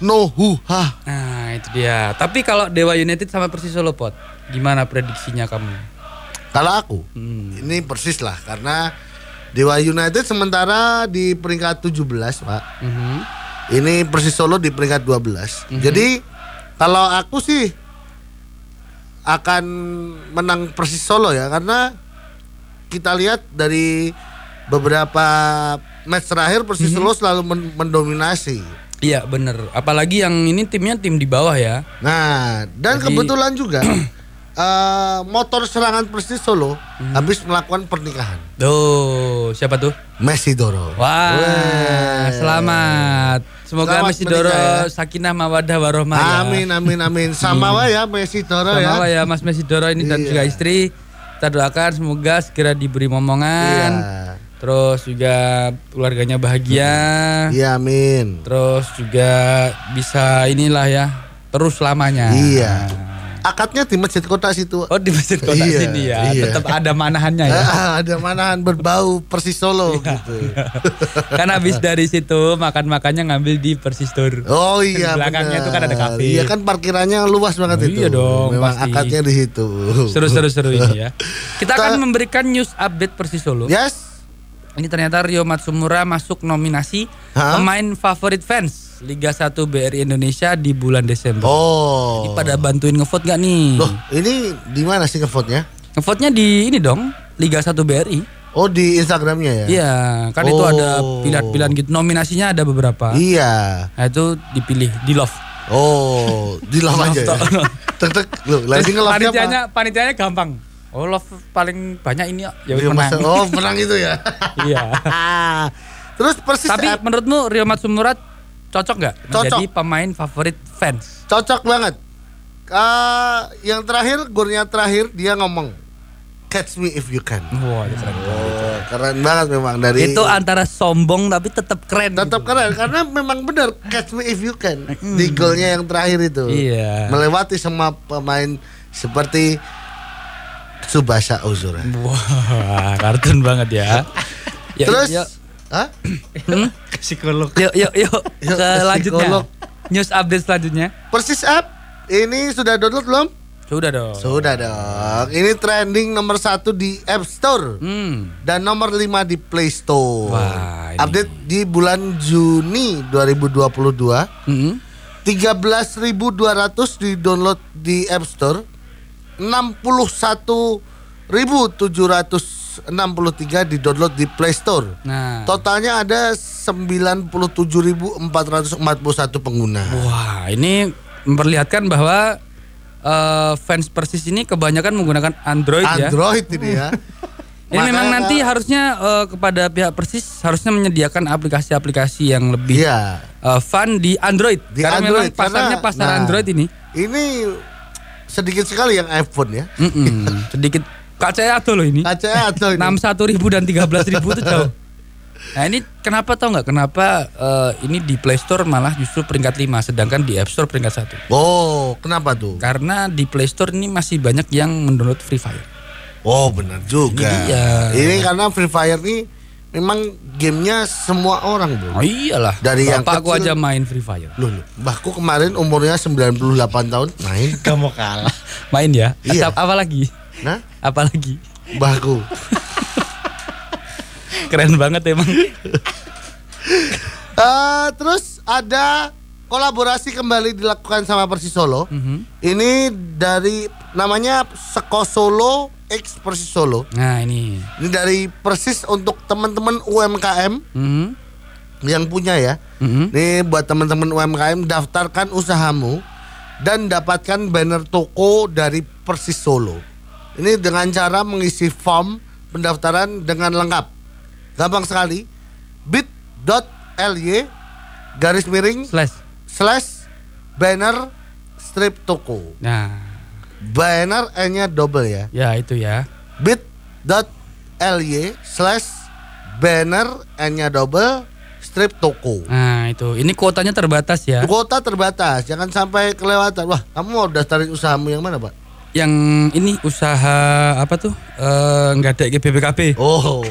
no huha. Nah, itu dia. Tapi kalau Dewa United sama Persis Solo Pot, gimana prediksinya kamu? Kalau aku Hmm. ini persis lah karena Dewa United sementara di peringkat 17, Pak. Mhm. Ini Persis Solo di peringkat 12. Jadi kalau aku sih akan menang Persis Solo ya karena kita lihat dari beberapa match terakhir Persis Solo selalu men- mendominasi. Iya, bener. Apalagi yang ini timnya tim di bawah ya. Nah, dan Jadi- kebetulan juga *clears throat* eh, motor serangan Persis Solo Hmm. habis melakukan pernikahan. Tuh, siapa tuh? Messi Doro. Wah, Weh. selamat. Semoga Selamat Messi Doro ya. sakinah mawadah warohmah ya. Amin amin amin. Sama wa ya Messi Doro Sama ya. lah ya Mas Messi Doro ini dan Iya. juga istri. Kita doakan semoga segera diberi momongan. Iya. Terus juga keluarganya bahagia. Iya amin. Terus juga bisa inilah ya terus lamanya. Iya. Akadnya di masjid kota situ. Oh di masjid kota Iya, sini ya, iya. tetap ada manahannya ya. Ah, ada manahan berbau Persis Solo gitu. *laughs* kan habis dari situ makan makannya ngambil di Persistor. Oh iya. Di belakangnya itu kan ada kafe. Iya kan parkirannya luas banget Oh, itu. iya dong, Memang pasti. akadnya di situ. Seru-seru-seru ini ya. *laughs* Kita akan memberikan news update Persis Solo. Yes. Ini ternyata Rio Matsumura masuk nominasi Hah? pemain favorit fans Liga 1 BRI Indonesia di bulan Desember. Oh. Ini pada bantuin ngevote nggak nih? Loh, ini di mana sih ngevote-nya? Ngevote-nya di ini dong, Liga 1 BRI. Oh, di Instagramnya ya? Iya, kan itu Oh. ada pilihan-pilihan gitu. Nominasinya ada beberapa. Iya. Nah, itu dipilih di love. Oh, di love *laughs* aja ya. Tek tek. Nge-love panitianya panitianya gampang. Oh, love paling banyak ini ya. Wis Iya, menang. Oh, menang itu ya. *laughs* Iya. *laughs* Terus persis Tapi menurutmu Rio Matsumura cocok nggak Cocok. jadi pemain favorit fans? cocok banget. Ah, yang terakhir, gurnya terakhir dia ngomong Catch me if you can. Wah, itu keren. Oh, keren banget memang dari Itu antara sombong tapi tetap keren. tetap gitu. keren karena memang benar catch me if you can di golnya yang terakhir itu Iya. melewati semua pemain seperti Subasa Ozora Wah, kartun banget ya. *laughs* Ya, terus yuk, Hah? Hmm? psikolog. Yuk, yuk, yuk. yuk selanjutnya. Psikolog. News update selanjutnya. Persis up. Ini sudah download belum? Sudah dong. Sudah dong. Ini trending nomor satu di App Store hmm. dan nomor lima di Play Store. Wah, ini. Update di bulan Juni 2022. Hmm. 13.200 di download di App Store. 61.700 363 di-download di Play Store. Nah. Totalnya ada 97.441 pengguna. Wah, ini memperlihatkan bahwa uh, fans Persis ini kebanyakan menggunakan Android, Android ya. Android ini ya. *laughs* Ini Makanya, memang nanti harusnya uh, kepada pihak Persis harusnya menyediakan aplikasi-aplikasi yang lebih iya. uh, fun di Android. Di karena Android, memang pasarnya karena, pasar nah, Android ini. Ini sedikit sekali yang iPhone ya. *laughs* Sedikit kacanya tuh loh ini. Kacanya atau ini 61 ribu dan 13 ribu itu jauh. *laughs* Nah ini kenapa tau nggak? Kenapa eh, ini di Play Store malah justru peringkat 5 sedangkan di App Store peringkat 1 Oh kenapa tuh? Karena di Play Store ini masih banyak yang mendownload Free Fire. Oh benar juga. Ini dia. Ini karena Free Fire ini memang gamenya semua orang bro. Oh iyalah. Dari yang Bapakku kecil- aja main Free Fire. Loh, loh, mbahku kemarin umurnya 98 tahun main. Kamu kalah. Main ya? Iya. Apa, apa lagi? Nah, Apa lagi? mbahku. Keren banget emang. *laughs* Eh, terus ada kolaborasi kembali dilakukan sama Persis Solo. Mhm. Ini dari namanya Seko Solo X Persis Solo. Nah ini. Ini dari Persis untuk teman-teman UMKM Mhm. yang punya ya. Mhm. Nih buat teman-teman UMKM daftarkan usahamu dan dapatkan banner toko dari Persis Solo. Ini dengan cara mengisi form pendaftaran dengan lengkap. Gampang sekali. bit.ly garis miring Slash. slash banner strip toko. Nah, Banner N-nya double ya. ya itu ya. bit.ly slash banner N-nya double strip toko. Nah itu. Ini kuotanya terbatas ya. Kuota terbatas, jangan sampai kelewatan. Wah, kamu mau daftarin usahamu yang mana, Pak? Yang ini usaha apa tuh? Nggak ada BPKB. Oh,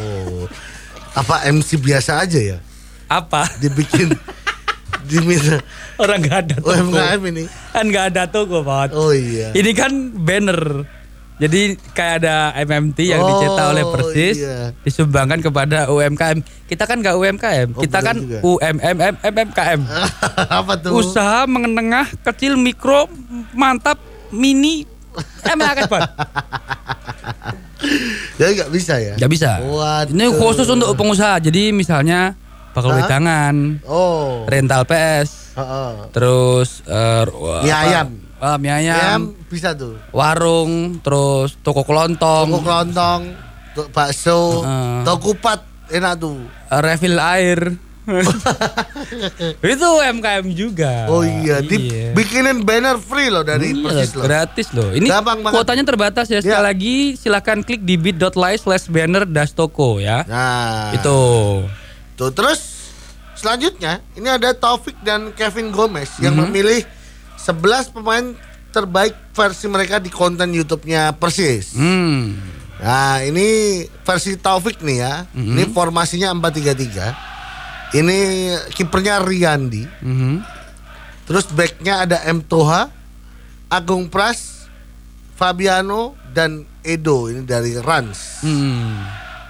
apa MC biasa aja ya? Apa? Dibikin, *laughs* diminta Orang nggak ada toko. UMKM ini. Kan nggak ada toko, Pak. Oh iya. Ini kan banner. Jadi kayak ada MMT yang Oh, dicetak oleh Persis iya. disumbangkan kepada UMKM. Kita kan nggak UMKM, Oh, kita kan juga. UMMM MMKM. *laughs* apa tuh? Usaha menengah, kecil, mikro, mantap, mini, MLK Pak. Ya nggak bisa ya? Nggak bisa. Waduh. Ini khusus untuk pengusaha. Jadi misalnya bakal Hah? wedangan, Oh. rental PS, Heeh. terus eh, ru- Mie apa, ayam. Ah, mie Ayam ayam, bisa tuh. warung, terus toko kelontong, Toko kelontong, bakso, Heeh. toko kupat enak tuh. eh, refill air. *laughs* itu UMKM juga. Oh iya, dibikinin banner free loh dari Iya, Persis loh. gratis loh. Ini Gampang banget. kuotanya terbatas ya. Sekali Ya. lagi silakan klik di bit.ly slash banner dash toko ya. Nah, Itu. Tuh terus selanjutnya ini ada Taufik dan Kevin Gomez yang Mhm. memilih 11 pemain terbaik versi mereka di konten YouTube-nya Persis. Hmm. Nah, ini versi Taufik nih ya. Mhm. Ini formasinya 4-3-3. Ini kipernya Riyandi. Mhm. Terus backnya ada M Toha, Agung Pras, Fabiano dan Edo ini dari Rans. Hmm.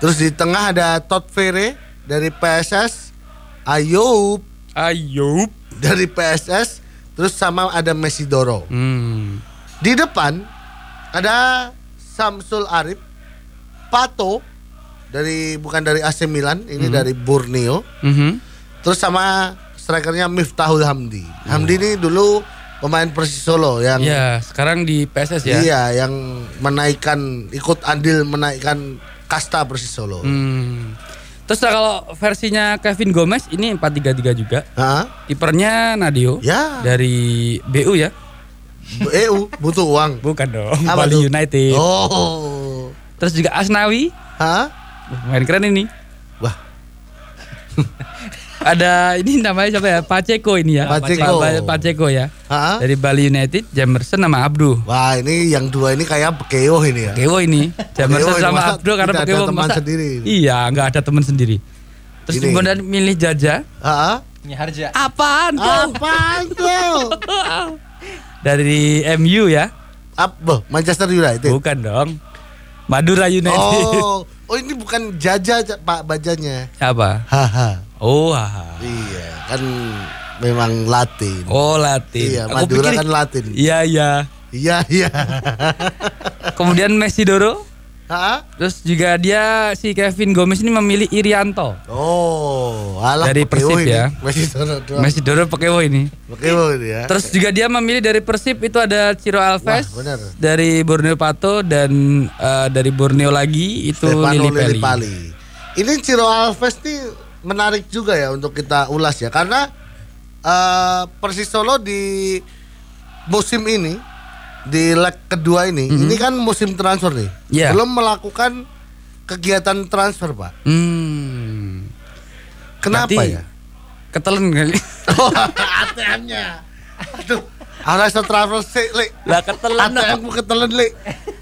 Terus di tengah ada Todd Fere dari PSS, Ayub Ayub. dari PSS, terus sama ada Mesidoro. Hmm. Di depan ada Samsul Arif, Pato dari bukan dari AC Milan, ini dari Borneo. Mhm. Terus sama strikernya Miftahul Hamdi. Hamdi ini dulu pemain Persis Solo yang Ya, sekarang di PSS ya. iya yang menaikkan ikut andil menaikkan kasta Persis Solo. Hmm. Terus kalau versinya Kevin Gomez ini 4-3-3 juga. Hah? Kipernya Nadio Ya. dari BU ya. EU butuh uang. Bukan dong, Apa Bali tuh? United. Oh. Terus juga Asnawi, Hah? Main keren ini. Wah, *laughs* Ada ini namanya siapa ya? Paceko ini ya. Paceko. Pa- Paceko ya. Hah? Dari Bali United, Jamerson sama Abdu. Wah, ini yang dua ini kayak Pekeo ini ya. Kewo ini, *laughs* Jamerson ini sama Abdu karena tidak ada Kewo teman masa- sendiri? Iya, nggak ada teman sendiri. Terus Ini. kemudian milih Jaja. Ini harja. Apaan tuh? Apaan tuh? *laughs* Dari MU ya? Apa? Manchester United. Bukan dong. Madura United. Oh, oh ini bukan Jaja Pak bajanya. Apa? Haha. Oh, haha. Iya, kan memang Latin. Oh, Latin. Iya, Madura kan Latin. Iya, iya. Iya, iya. Kemudian Messi Doro. Hah? Terus juga dia si Kevin Gomez ini memilih Irianto. Oh, alah Dari Persib ini. ya. Masih sana doang. Messi Doro pakai wo ini. Pekeo ini ya. Terus juga dia memilih dari Persib itu ada Ciro Alves Wah, benar. dari Borneo Pato dan eh, dari Borneo lagi itu Stefano Lili Peli. Lillipali. Ini Ciro Alves nih menarik juga ya untuk kita ulas ya karena eh, Persis Solo di musim ini di leg kedua ini ini kan musim transfer nih. Iya. belum melakukan kegiatan transfer pak Hmm. kenapa Berarti ya Ketelen kali. *laughs* oh, ATM-nya aduh harus transfer sih li lah ketelen. ATM ketelen li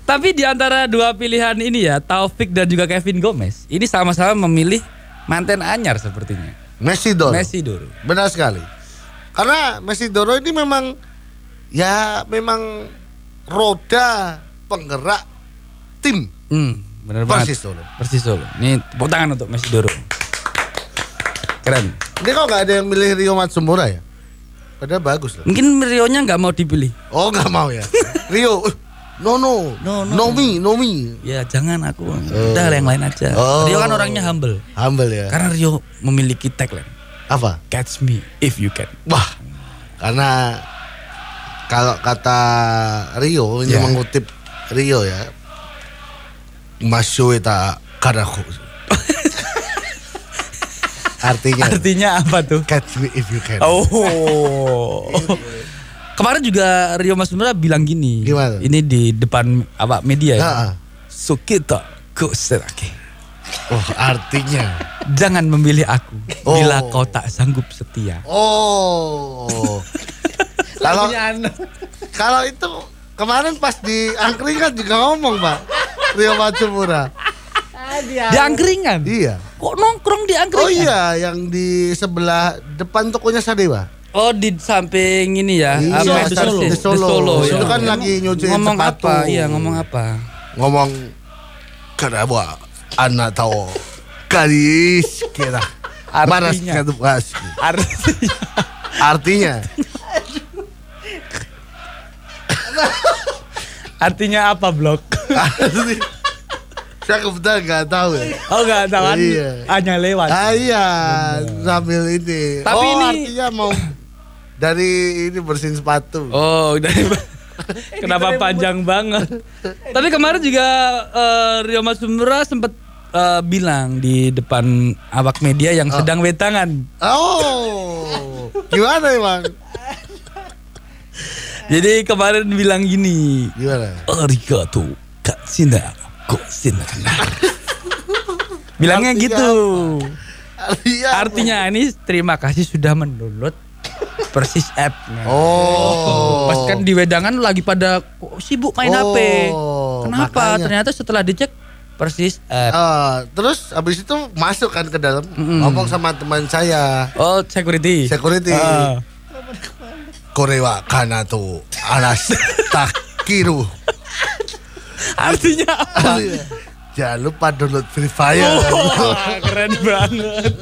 Tapi di antara dua pilihan ini ya, Taufik dan juga Kevin Gomez, ini sama-sama memilih manten anyar sepertinya. Messi Doro Messi dulu. Benar sekali. Karena Messi Doro ini memang ya memang roda penggerak tim Hmm, benar Persis banget. Solo. Persis Solo. Ini tepuk tangan untuk Messi Doro. Keren. Ini kok nggak ada yang milih Rio Matsumura ya? Padahal bagus loh. Mungkin Rio-nya nggak mau dipilih. Oh nggak mau ya? Rio, eh, no no, No, no. no me, no me. Ya jangan aku. Udah yang lain aja. Oh. Rio kan orangnya humble. Humble ya. Karena Rio memiliki tagline Apa? Catch me if you can. Wah, karena kalau kata Rio ini Ya. mengutip Rio ya, Masueta Karaku. *laughs* Artinya, Artinya apa tuh? catch me if you can. Oh. Kemarin juga Rio Mas Mura bilang gini. Gimana? Ini di depan apa media ya. Sukito kuserake. oh artinya. Jangan memilih aku Oh. bila kau tak sanggup setia. Oh. Kalau *laughs* kalau itu kemarin pas di angkringan juga ngomong pak Rio Matsumura. Di angkringan. Iya. Kok nongkrong di angkringan? Oh iya, yang di sebelah depan tokonya Sadewa. Oh di samping ini ya. Iya, apa, di. Solo. Di Di Solo. ya. Itu kan lagi nyuciin ngomong sepatu. apa? Iya ngomong apa? Ngomong kenapa anak tahu kalis kira Artinya. Artinya. Artinya *laughs* Artinya apa blok? saya kebetulan nggak tahu ya. Oh enggak tahu kan? Iya. Hanya lewat. Ah, iya, sambil ini. Tapi oh, ini- artinya mau dari ini bersihin sepatu. Oh, *laughs* dari Kenapa panjang banget? Tapi kemarin juga eh, Rio Matsumura sempat eh, bilang di depan awak media yang sedang wetangan. Oh, gimana emang? *laughs* Jadi kemarin bilang gini, Gimana? Arigato katsina kosina. Bilangnya Artinya gitu. Iya. Artinya ini terima kasih sudah mendownload Persis app. Oh. Pas kan di wedangan lagi pada sibuk main Oh, HP. Kenapa? makanya. Ternyata setelah dicek Persis app. Eh, terus habis itu masuk kan ke dalam ngomong sama teman saya Oh, security. security Ah. Korewa Kanato Anas Takiru Artinya apa? jangan lupa download Free Fire Wah, *laughs* keren banget.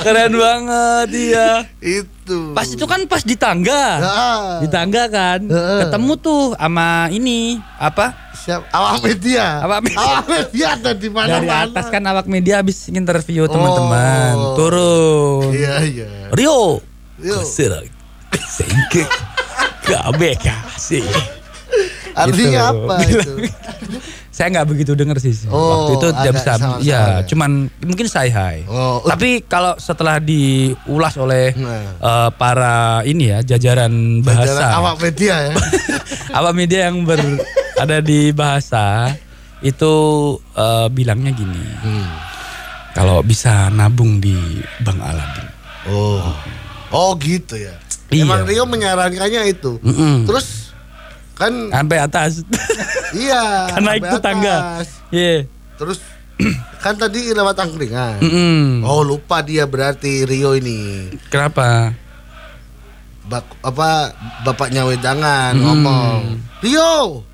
Keren banget iya. itu Pas itu kan pas di tangga. Ah. Di tangga kan. Heeh. Ketemu tuh sama ini apa? siap awak media Awak media. awak media ada di mana Dari mana atas kan awak media habis interview teman-teman. Oh. Turun. iya iya Rio. Rio. Kesera. Sengke. KBK sih. artinya Gitu. apa itu Saya nggak begitu denger sih. Oh, Waktu itu bisa. sama-sama Ya, ya. cuman mungkin say hi. Oh. Tapi kalau setelah diulas oleh Nah. eh, para ini ya jajaran bahasa, Jajaran awak media ya *laughs* awak media yang ber ada di bahasa itu eh, bilangnya gini. Hmm. Kalau bisa nabung di Bank Aladin. oh oh gitu ya Iya. emang Rio menyarankannya itu Mm-mm. terus kan Sampai atas. iya *laughs* Karena itu tangga. Iya. terus kan tadi lewat angkringan Mm-mm. oh lupa dia berarti Rio ini Kenapa? Bak- apa bapaknya wedangan Hmm. ngomong Rio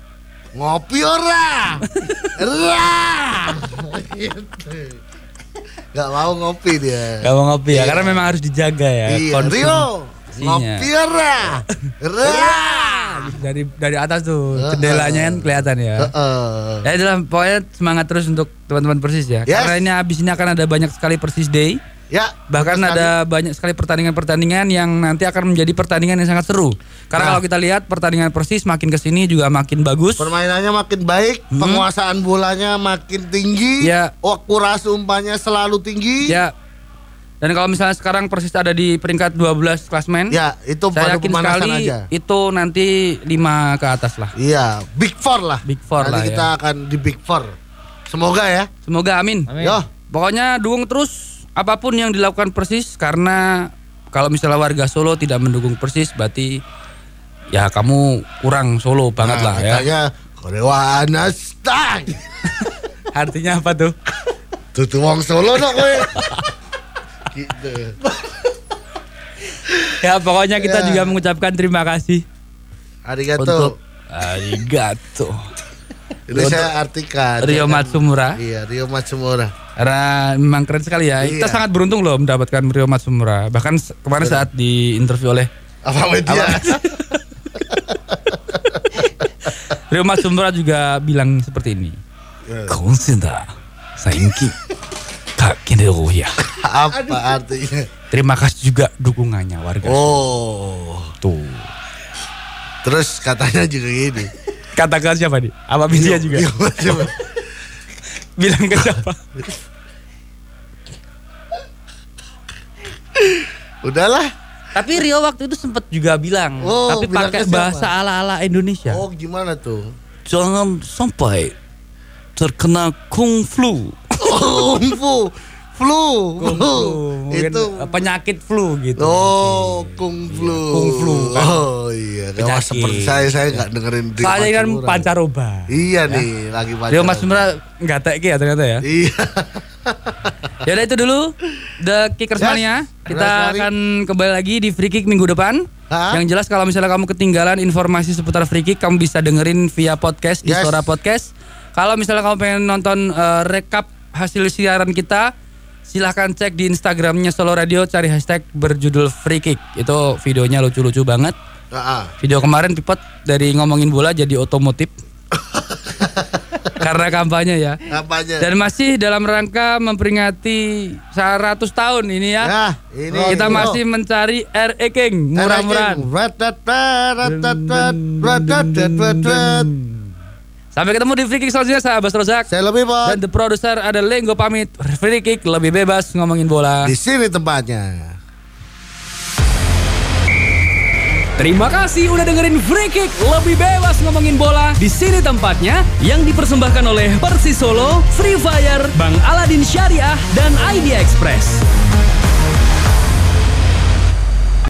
ngopi ora *laughs* ora *laughs* gitu. nggak mau ngopi dia Gak mau ngopi ya, Iya. karena memang harus dijaga ya. iya Rio Ngopi ora ora dari dari atas tuh jendelanya kan kelihatan ya. Heeh. Ya itulah pokoknya semangat terus untuk teman-teman Persis ya. Yes. Karena ini habis ini akan ada banyak sekali Persis Day. ya Bahkan sekali. ada banyak sekali pertandingan-pertandingan yang nanti akan menjadi pertandingan yang sangat seru. Karena Nah. kalau kita lihat pertandingan Persis makin ke sini juga makin bagus. permainannya makin baik penguasaan bolanya makin tinggi Hmm. Ya. akurasi umpannya selalu tinggi Ya. Dan kalau misalnya sekarang Persis ada di peringkat 12 klasmen, Ya, itu saya yakin sekali aja. itu nanti 5 ke atas lah. Iya, Big Four lah. Big Four Nanti lah kita ya. akan di Big Four. Semoga ya. Semoga amin. Amin. Yo, Pokoknya dukung terus apa pun yang dilakukan Persis karena kalau misalnya warga Solo tidak mendukung Persis berarti ya kamu kurang Solo banget Nah, lah ya. Katanya Korewa Anastang. *laughs* Artinya apa tuh? Tutu wong Solo dong kowe. *laughs* gitu. *laughs* Ya pokoknya kita Ya. juga mengucapkan terima kasih Arigato. untuk arigato Ini saya artikan. Rio ya kan? Matsumura Iya, Rio Matsumura. karena memang keren sekali ya. Kita Iya. sangat beruntung loh mendapatkan Rio Matsumura. Bahkan kemarin saat di interview oleh Apa media? *laughs* Rio Matsumura juga bilang seperti ini. Ya. Konsinda, sainki, kakinero ya. Apa artinya? Terima kasih juga dukungannya warga. Oh. Tuh. Terus katanya juga gini. Katakan siapa nih? Apa Media juga? Rio Matsumura. *laughs* Bilang ke siapa? Udahlah. Tapi Rio waktu itu sempat juga bilang, Oh, tapi bilang pakai bahasa ala-ala Indonesia. Oh, gimana tuh? Jangan sampai terkena kung flu. Oh, flu. Flu. Itu penyakit flu gitu. Oh, kung flu. Kung flu, kan. Oh iya, Penyakit. seperti saya saya nggak dengerin Rio Saya kan pancaroba. Iya nih, lagi pancaroba. Rio Matsumura nggak teki ya ternyata ya. Iya. *laughs* Ya itu dulu The Kickers Yes. Mania. Kita akan kembali lagi di Free Kick minggu depan. Hah? Yang jelas kalau misalnya kamu ketinggalan informasi seputar Free Kick, kamu bisa dengerin via podcast di Yes. Suara Podcast. Kalau misalnya kamu pengen nonton eh, rekap hasil siaran kita, silahkan cek di Instagramnya Solo Radio, cari hashtag berjudul Free Kick. Itu videonya lucu-lucu banget. Ah, ah. Video kemarin Pipot dari ngomongin bola jadi otomotif. *laughs* karena kampanye ya. Apanya? Dan masih dalam rangka memperingati 100 tahun ini ya. Ya, ini kita masih mencari RE King murah-murahan. Sampai ketemu di free kick selanjutnya saya Abbas Rozak. Saya lebih Dan the producer ada Lenggo pamit. Free kick lebih bebas ngomongin bola. Di sini tempatnya. Terima kasih udah dengerin Free Kick lebih bebas ngomongin bola. Di sini tempatnya yang dipersembahkan oleh Persis Solo, Free Fire, Bang Aladin Syariah dan Idea Express.